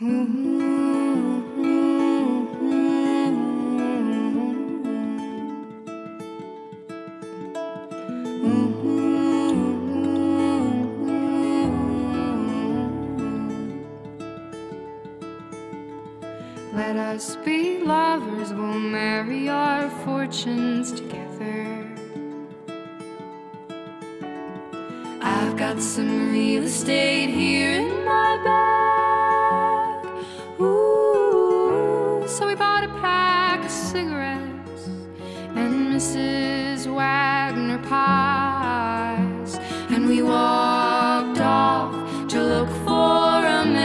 Let us be lovers, we'll marry our fortunes together. I've got some real estate here in my bag. Cigarettes and Mrs. Wagner pies, and we walked off to look for America.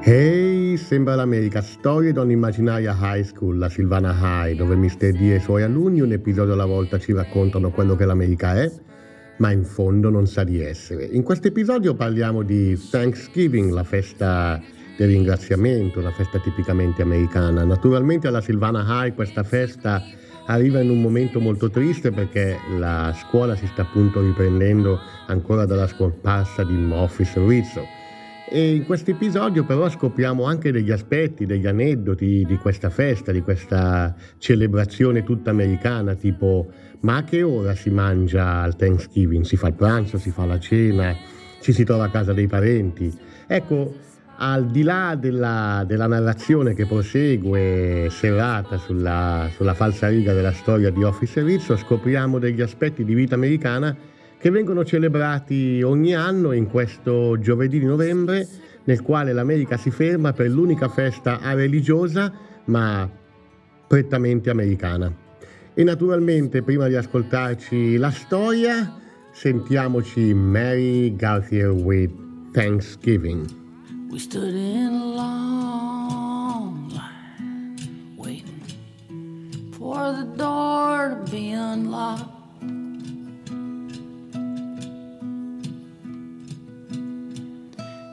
Hey, sembra l'America, storie da un'immaginaria high school, la Silvana High, dove Mr. D e i suoi alunni un episodio alla volta ci raccontano quello che l'America è, ma in fondo non sa di essere. In questo episodio parliamo di Thanksgiving, la festa del ringraziamento, una festa tipicamente americana. Naturalmente alla Silvana High questa festa arriva in un momento molto triste perché la scuola si sta appunto riprendendo ancora dalla scomparsa di Morphis Rizzo. E in questo episodio però scopriamo anche degli aspetti, degli aneddoti di questa festa, di questa celebrazione tutta americana, tipo ma a che ora si mangia al Thanksgiving? Si fa il pranzo, si fa la cena, ci si trova a casa dei parenti. Ecco, al di là della, della narrazione che prosegue serrata sulla, sulla falsa riga della storia di Officer Rizzo, scopriamo degli aspetti di vita americana che vengono celebrati ogni anno in questo giovedì di novembre nel quale l'America si ferma per l'unica festa religiosa ma prettamente americana. E naturalmente prima di ascoltarci la storia sentiamoci Mary Garfield with Thanksgiving. We stood in a long line, waiting for the door to be unlocked.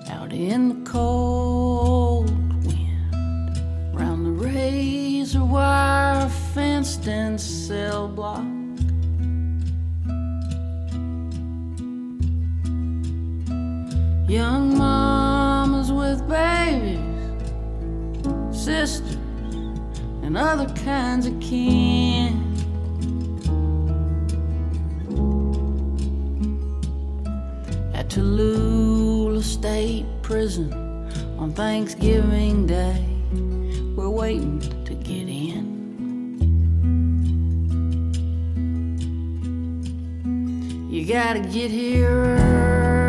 Out in the cold wind, round the razor wire fenced in cell block. And other kinds of kin. At Tallulah State Prison on Thanksgiving Day, we're waiting to get in. You gotta get here early.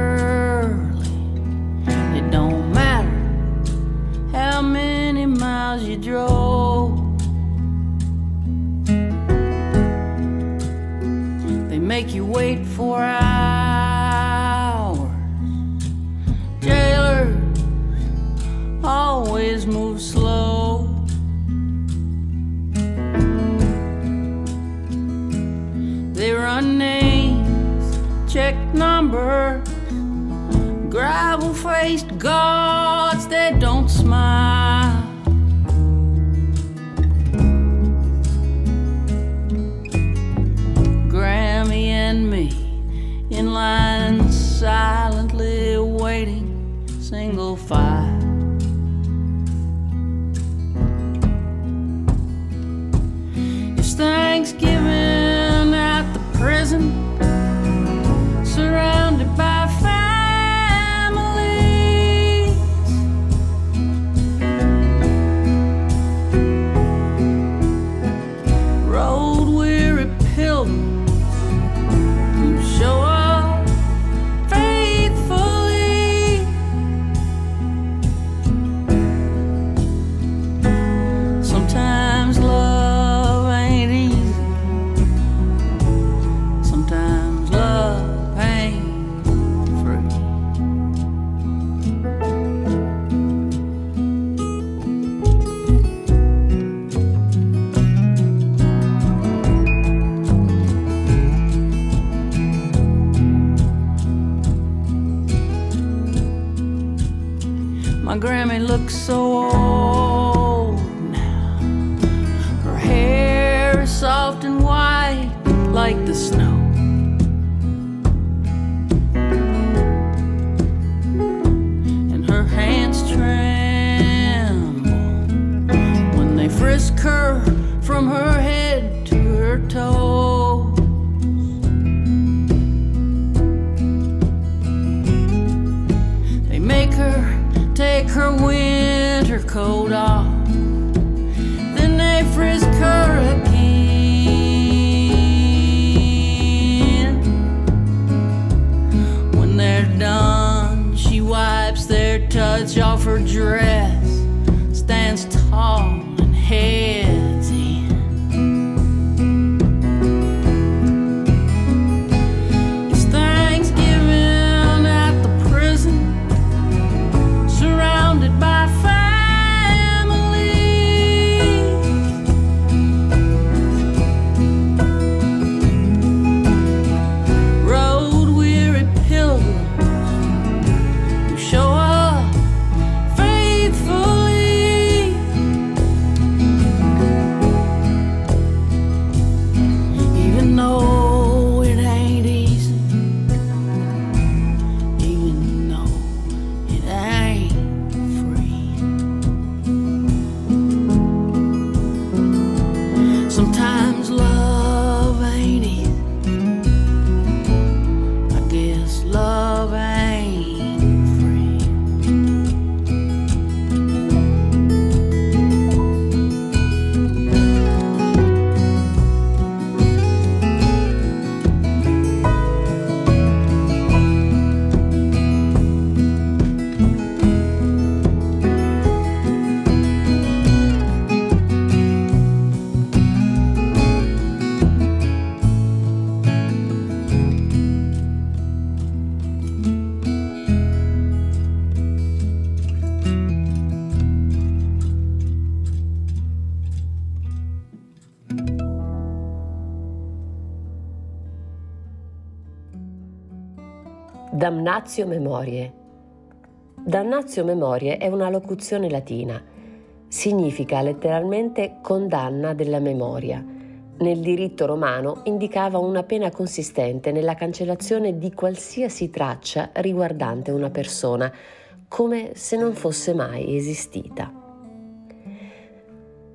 Wait for hours. Jailers always move slow. They run names, check numbers gravel faced gods that don't smile. Silently waiting, single file. from her head to her toes. They make her take her winter coat off, then they frisk her again. When they're done, she wipes their touch off her dress, stands tall and head. Damnatio Memoriae. Damnatio Memoriae è una locuzione latina. Significa letteralmente condanna della memoria. Nel diritto romano indicava una pena consistente nella cancellazione di qualsiasi traccia riguardante una persona, come se non fosse mai esistita.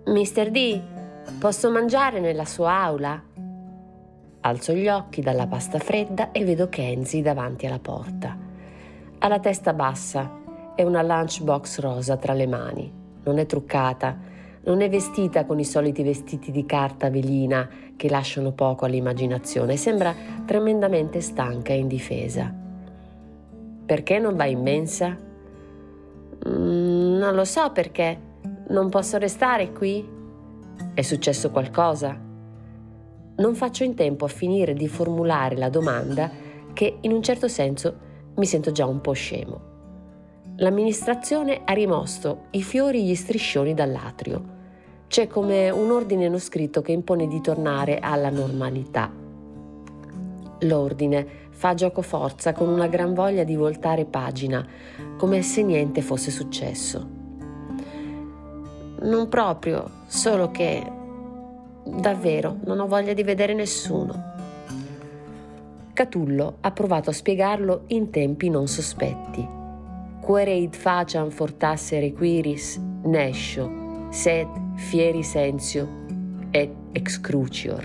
Mister D, posso mangiare nella sua aula? Alzo gli occhi dalla pasta fredda e vedo Kenzie davanti alla porta. Ha la testa bassa e una lunchbox rosa tra le mani. Non è truccata, non è vestita con i soliti vestiti di carta velina che lasciano poco all'immaginazione. Sembra tremendamente stanca e indifesa. Perché non va in mensa? Mm, non lo so perché. Non posso restare qui? È successo qualcosa? Non faccio in tempo a finire di formulare la domanda che in un certo senso mi sento già un po' scemo. L'amministrazione ha rimosso i fiori e gli striscioni dall'atrio. C'è come un ordine non scritto che impone di tornare alla normalità. L'ordine fa gioco forza con una gran voglia di voltare pagina, come se niente fosse successo. Non proprio, solo che Davvero, non ho voglia di vedere nessuno. Catullo ha provato a spiegarlo in tempi non sospetti. Quereid faciam fortasse requiris, nescio, sed fieri sensio et excrucior.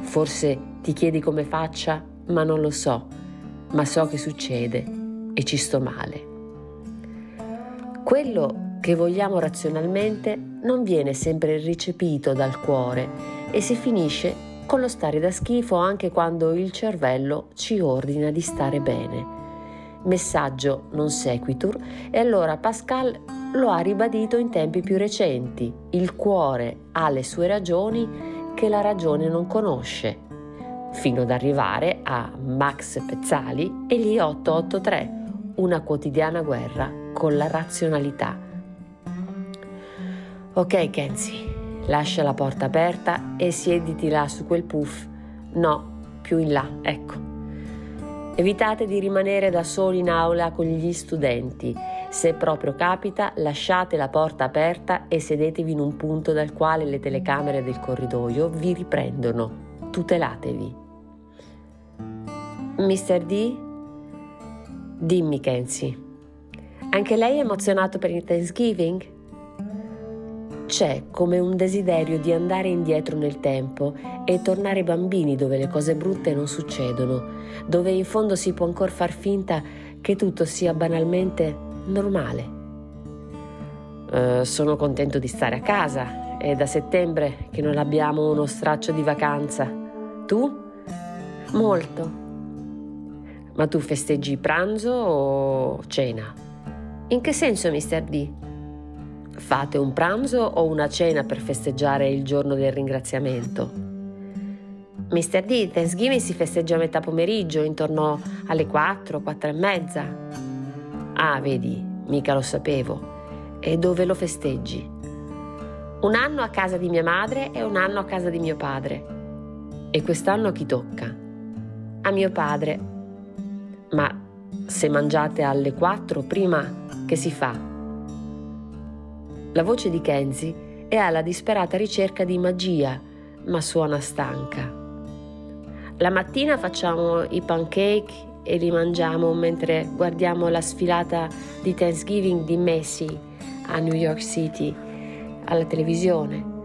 Forse ti chiedi come faccia, ma non lo so, ma so che succede e ci sto male. Quello che vogliamo razionalmente non viene sempre recepito dal cuore e si finisce con lo stare da schifo anche quando il cervello ci ordina di stare bene. Messaggio non sequitur e allora Pascal lo ha ribadito in tempi più recenti. Il cuore ha le sue ragioni che la ragione non conosce, fino ad arrivare a Max Pezzali e gli 883, una quotidiana guerra con la razionalità. Ok Kenzie, lascia la porta aperta e siediti là su quel puff. No, più in là, ecco. Evitate di rimanere da soli in aula con gli studenti. Se proprio capita, lasciate la porta aperta e sedetevi in un punto dal quale le telecamere del corridoio vi riprendono. Tutelatevi. Mr. D? Dimmi, Kenzie. Anche lei è emozionato per il Thanksgiving? C'è come un desiderio di andare indietro nel tempo e tornare bambini dove le cose brutte non succedono, dove in fondo si può ancora far finta che tutto sia banalmente normale. Uh, sono contento di stare a casa. È da settembre che non abbiamo uno straccio di vacanza. Tu? Molto. Ma tu festeggi pranzo o cena? In che senso, Mr. D? Fate un pranzo o una cena per festeggiare il giorno del ringraziamento? Mr. D, Thanksgiving si festeggia a metà pomeriggio, intorno alle 4, 4 e mezza. Ah, vedi, mica lo sapevo. E dove lo festeggi? Un anno a casa di mia madre e un anno a casa di mio padre. E quest'anno a chi tocca? A mio padre. Ma se mangiate alle 4 prima, che si fa? La voce di Kenzie è alla disperata ricerca di magia, ma suona stanca. La mattina facciamo i pancake e li mangiamo mentre guardiamo la sfilata di Thanksgiving di Messi a New York City alla televisione.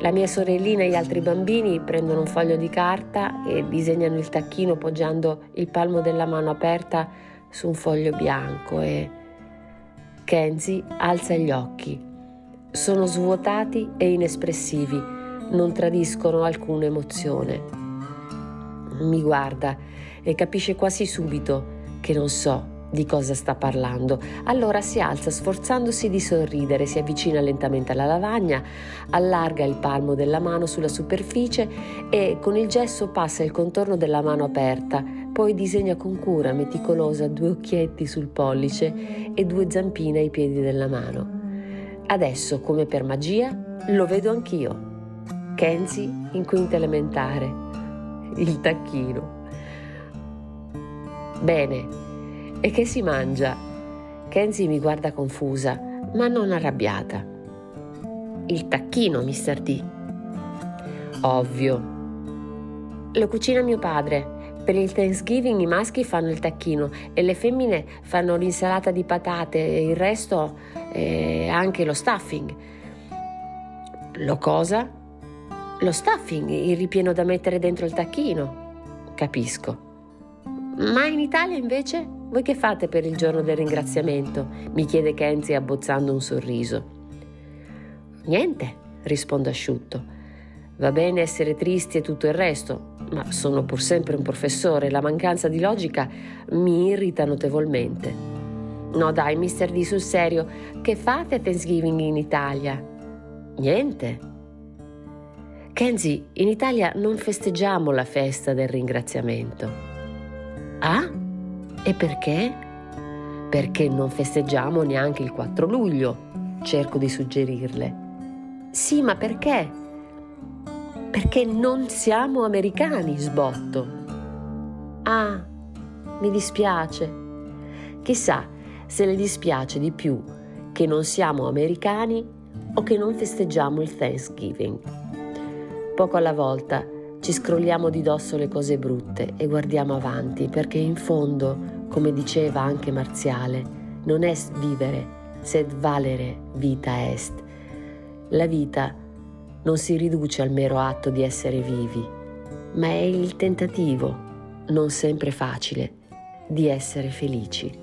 La mia sorellina e gli altri bambini prendono un foglio di carta e disegnano il tacchino poggiando il palmo della mano aperta su un foglio bianco e Kenzie alza gli occhi. Sono svuotati e inespressivi, non tradiscono alcuna emozione. Mi guarda e capisce quasi subito che non so di cosa sta parlando. Allora si alza sforzandosi di sorridere, si avvicina lentamente alla lavagna, allarga il palmo della mano sulla superficie e con il gesso passa il contorno della mano aperta, poi disegna con cura meticolosa due occhietti sul pollice e due zampine ai piedi della mano. Adesso, come per magia, lo vedo anch'io. Kenzie in quinta elementare. Il tacchino. Bene, e che si mangia? Kenzie mi guarda confusa, ma non arrabbiata. Il tacchino, Mr. D. Ovvio. Lo cucina mio padre. Per il Thanksgiving i maschi fanno il tacchino e le femmine fanno l'insalata di patate e il resto eh, anche lo stuffing. Lo cosa? Lo stuffing, il ripieno da mettere dentro il tacchino. Capisco. Ma in Italia invece voi che fate per il giorno del ringraziamento? mi chiede Kenzie abbozzando un sorriso. Niente, rispondo asciutto. Va bene essere tristi e tutto il resto, ma sono pur sempre un professore e la mancanza di logica mi irrita notevolmente. No dai, mister D, sul serio, che fate a Thanksgiving in Italia? Niente. Kenzie, in Italia non festeggiamo la festa del ringraziamento. Ah? E perché? Perché non festeggiamo neanche il 4 luglio, cerco di suggerirle. Sì, ma perché? Perché non siamo americani, sbotto. Ah, mi dispiace. Chissà se le dispiace di più che non siamo americani o che non festeggiamo il Thanksgiving. Poco alla volta ci scrolliamo di dosso le cose brutte e guardiamo avanti perché in fondo, come diceva anche Marziale, non est vivere, sed valere vita est. La vita non si riduce al mero atto di essere vivi, ma è il tentativo, non sempre facile, di essere felici.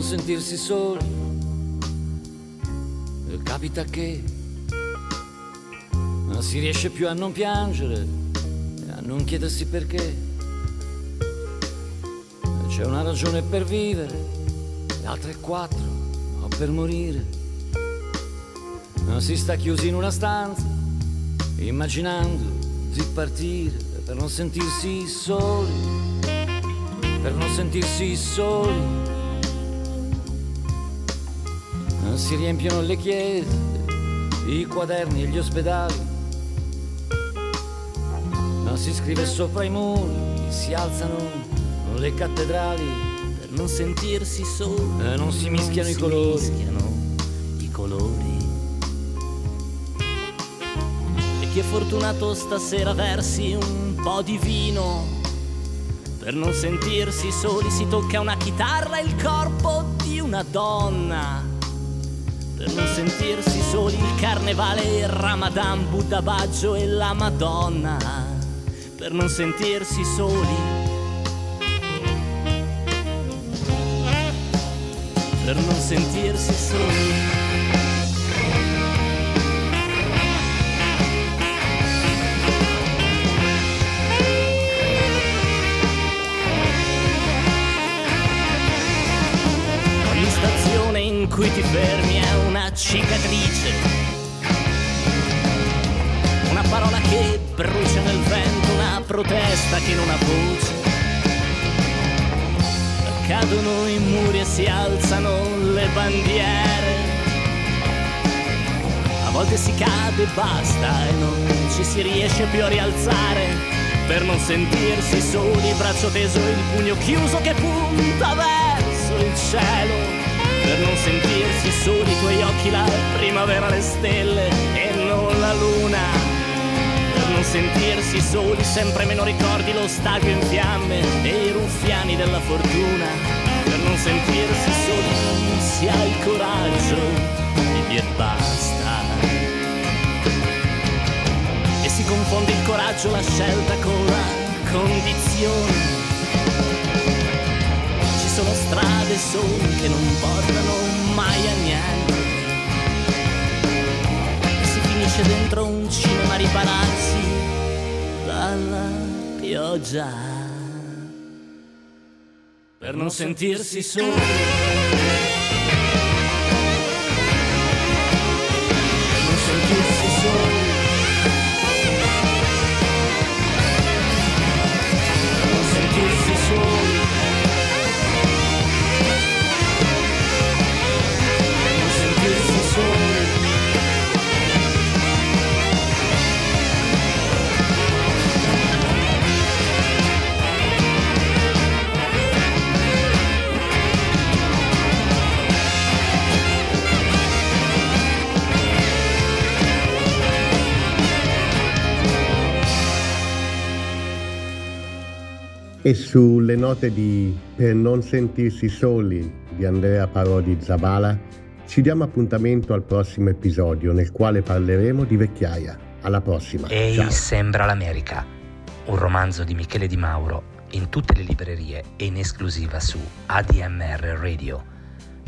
non sentirsi soli. Capita che non si riesce più a non piangere non chiedersi perché. C'è una ragione per vivere, le altre quattro o per morire. Non si sta chiusi in una stanza, immaginando di partire per non sentirsi soli, per non sentirsi soli si riempiono le chiese, i quaderni e gli ospedali. Non si scrive sopra i muri, si alzano le cattedrali per non sentirsi soli. E non si mischiano non i colori. Mischiano i colori. E chi è fortunato stasera versi un po' di vino. Per non sentirsi soli si tocca una chitarra e il corpo di una donna per non sentirsi soli il carnevale, il ramadan, Buddha Baggio e la Madonna, per non sentirsi soli. Per non sentirsi soli. cui ti fermi è una cicatrice. Una parola che brucia nel vento, protesta che non ha voce. Cadono i muri e si alzano le bandiere. A volte si cade e basta e non ci si riesce più a rialzare per non sentirsi soli, braccio teso, il pugno chiuso che punta verso il cielo per non sentirsi soli quei occhi là, primavera le stelle e non la luna, non sentirsi soli sempre meno ricordi lo stadio in fiamme e i ruffiani della fortuna, per non sentirsi soli si ha il coraggio di dir basta. E si confonde il coraggio, la scelta con la condizione sono strade sole che non portano mai a niente. Finisce dentro un cinema ripararsi dalla pioggia. Per non sentirsi soli. E sulle note di Per non sentirsi soli di Andrea Parodi Zabala ci diamo appuntamento al prossimo episodio nel quale parleremo di vecchiaia. Alla prossima. Ehi, Ciao. sembra l'America. Un romanzo di Michele Di Mauro in tutte le librerie e in esclusiva su ADMR Radio.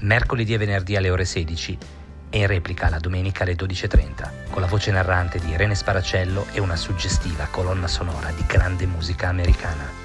Mercoledì e venerdì alle ore 16 e in replica la domenica alle 12.30 con la voce narrante di Irene Sparacello e una suggestiva colonna sonora di grande musica americana.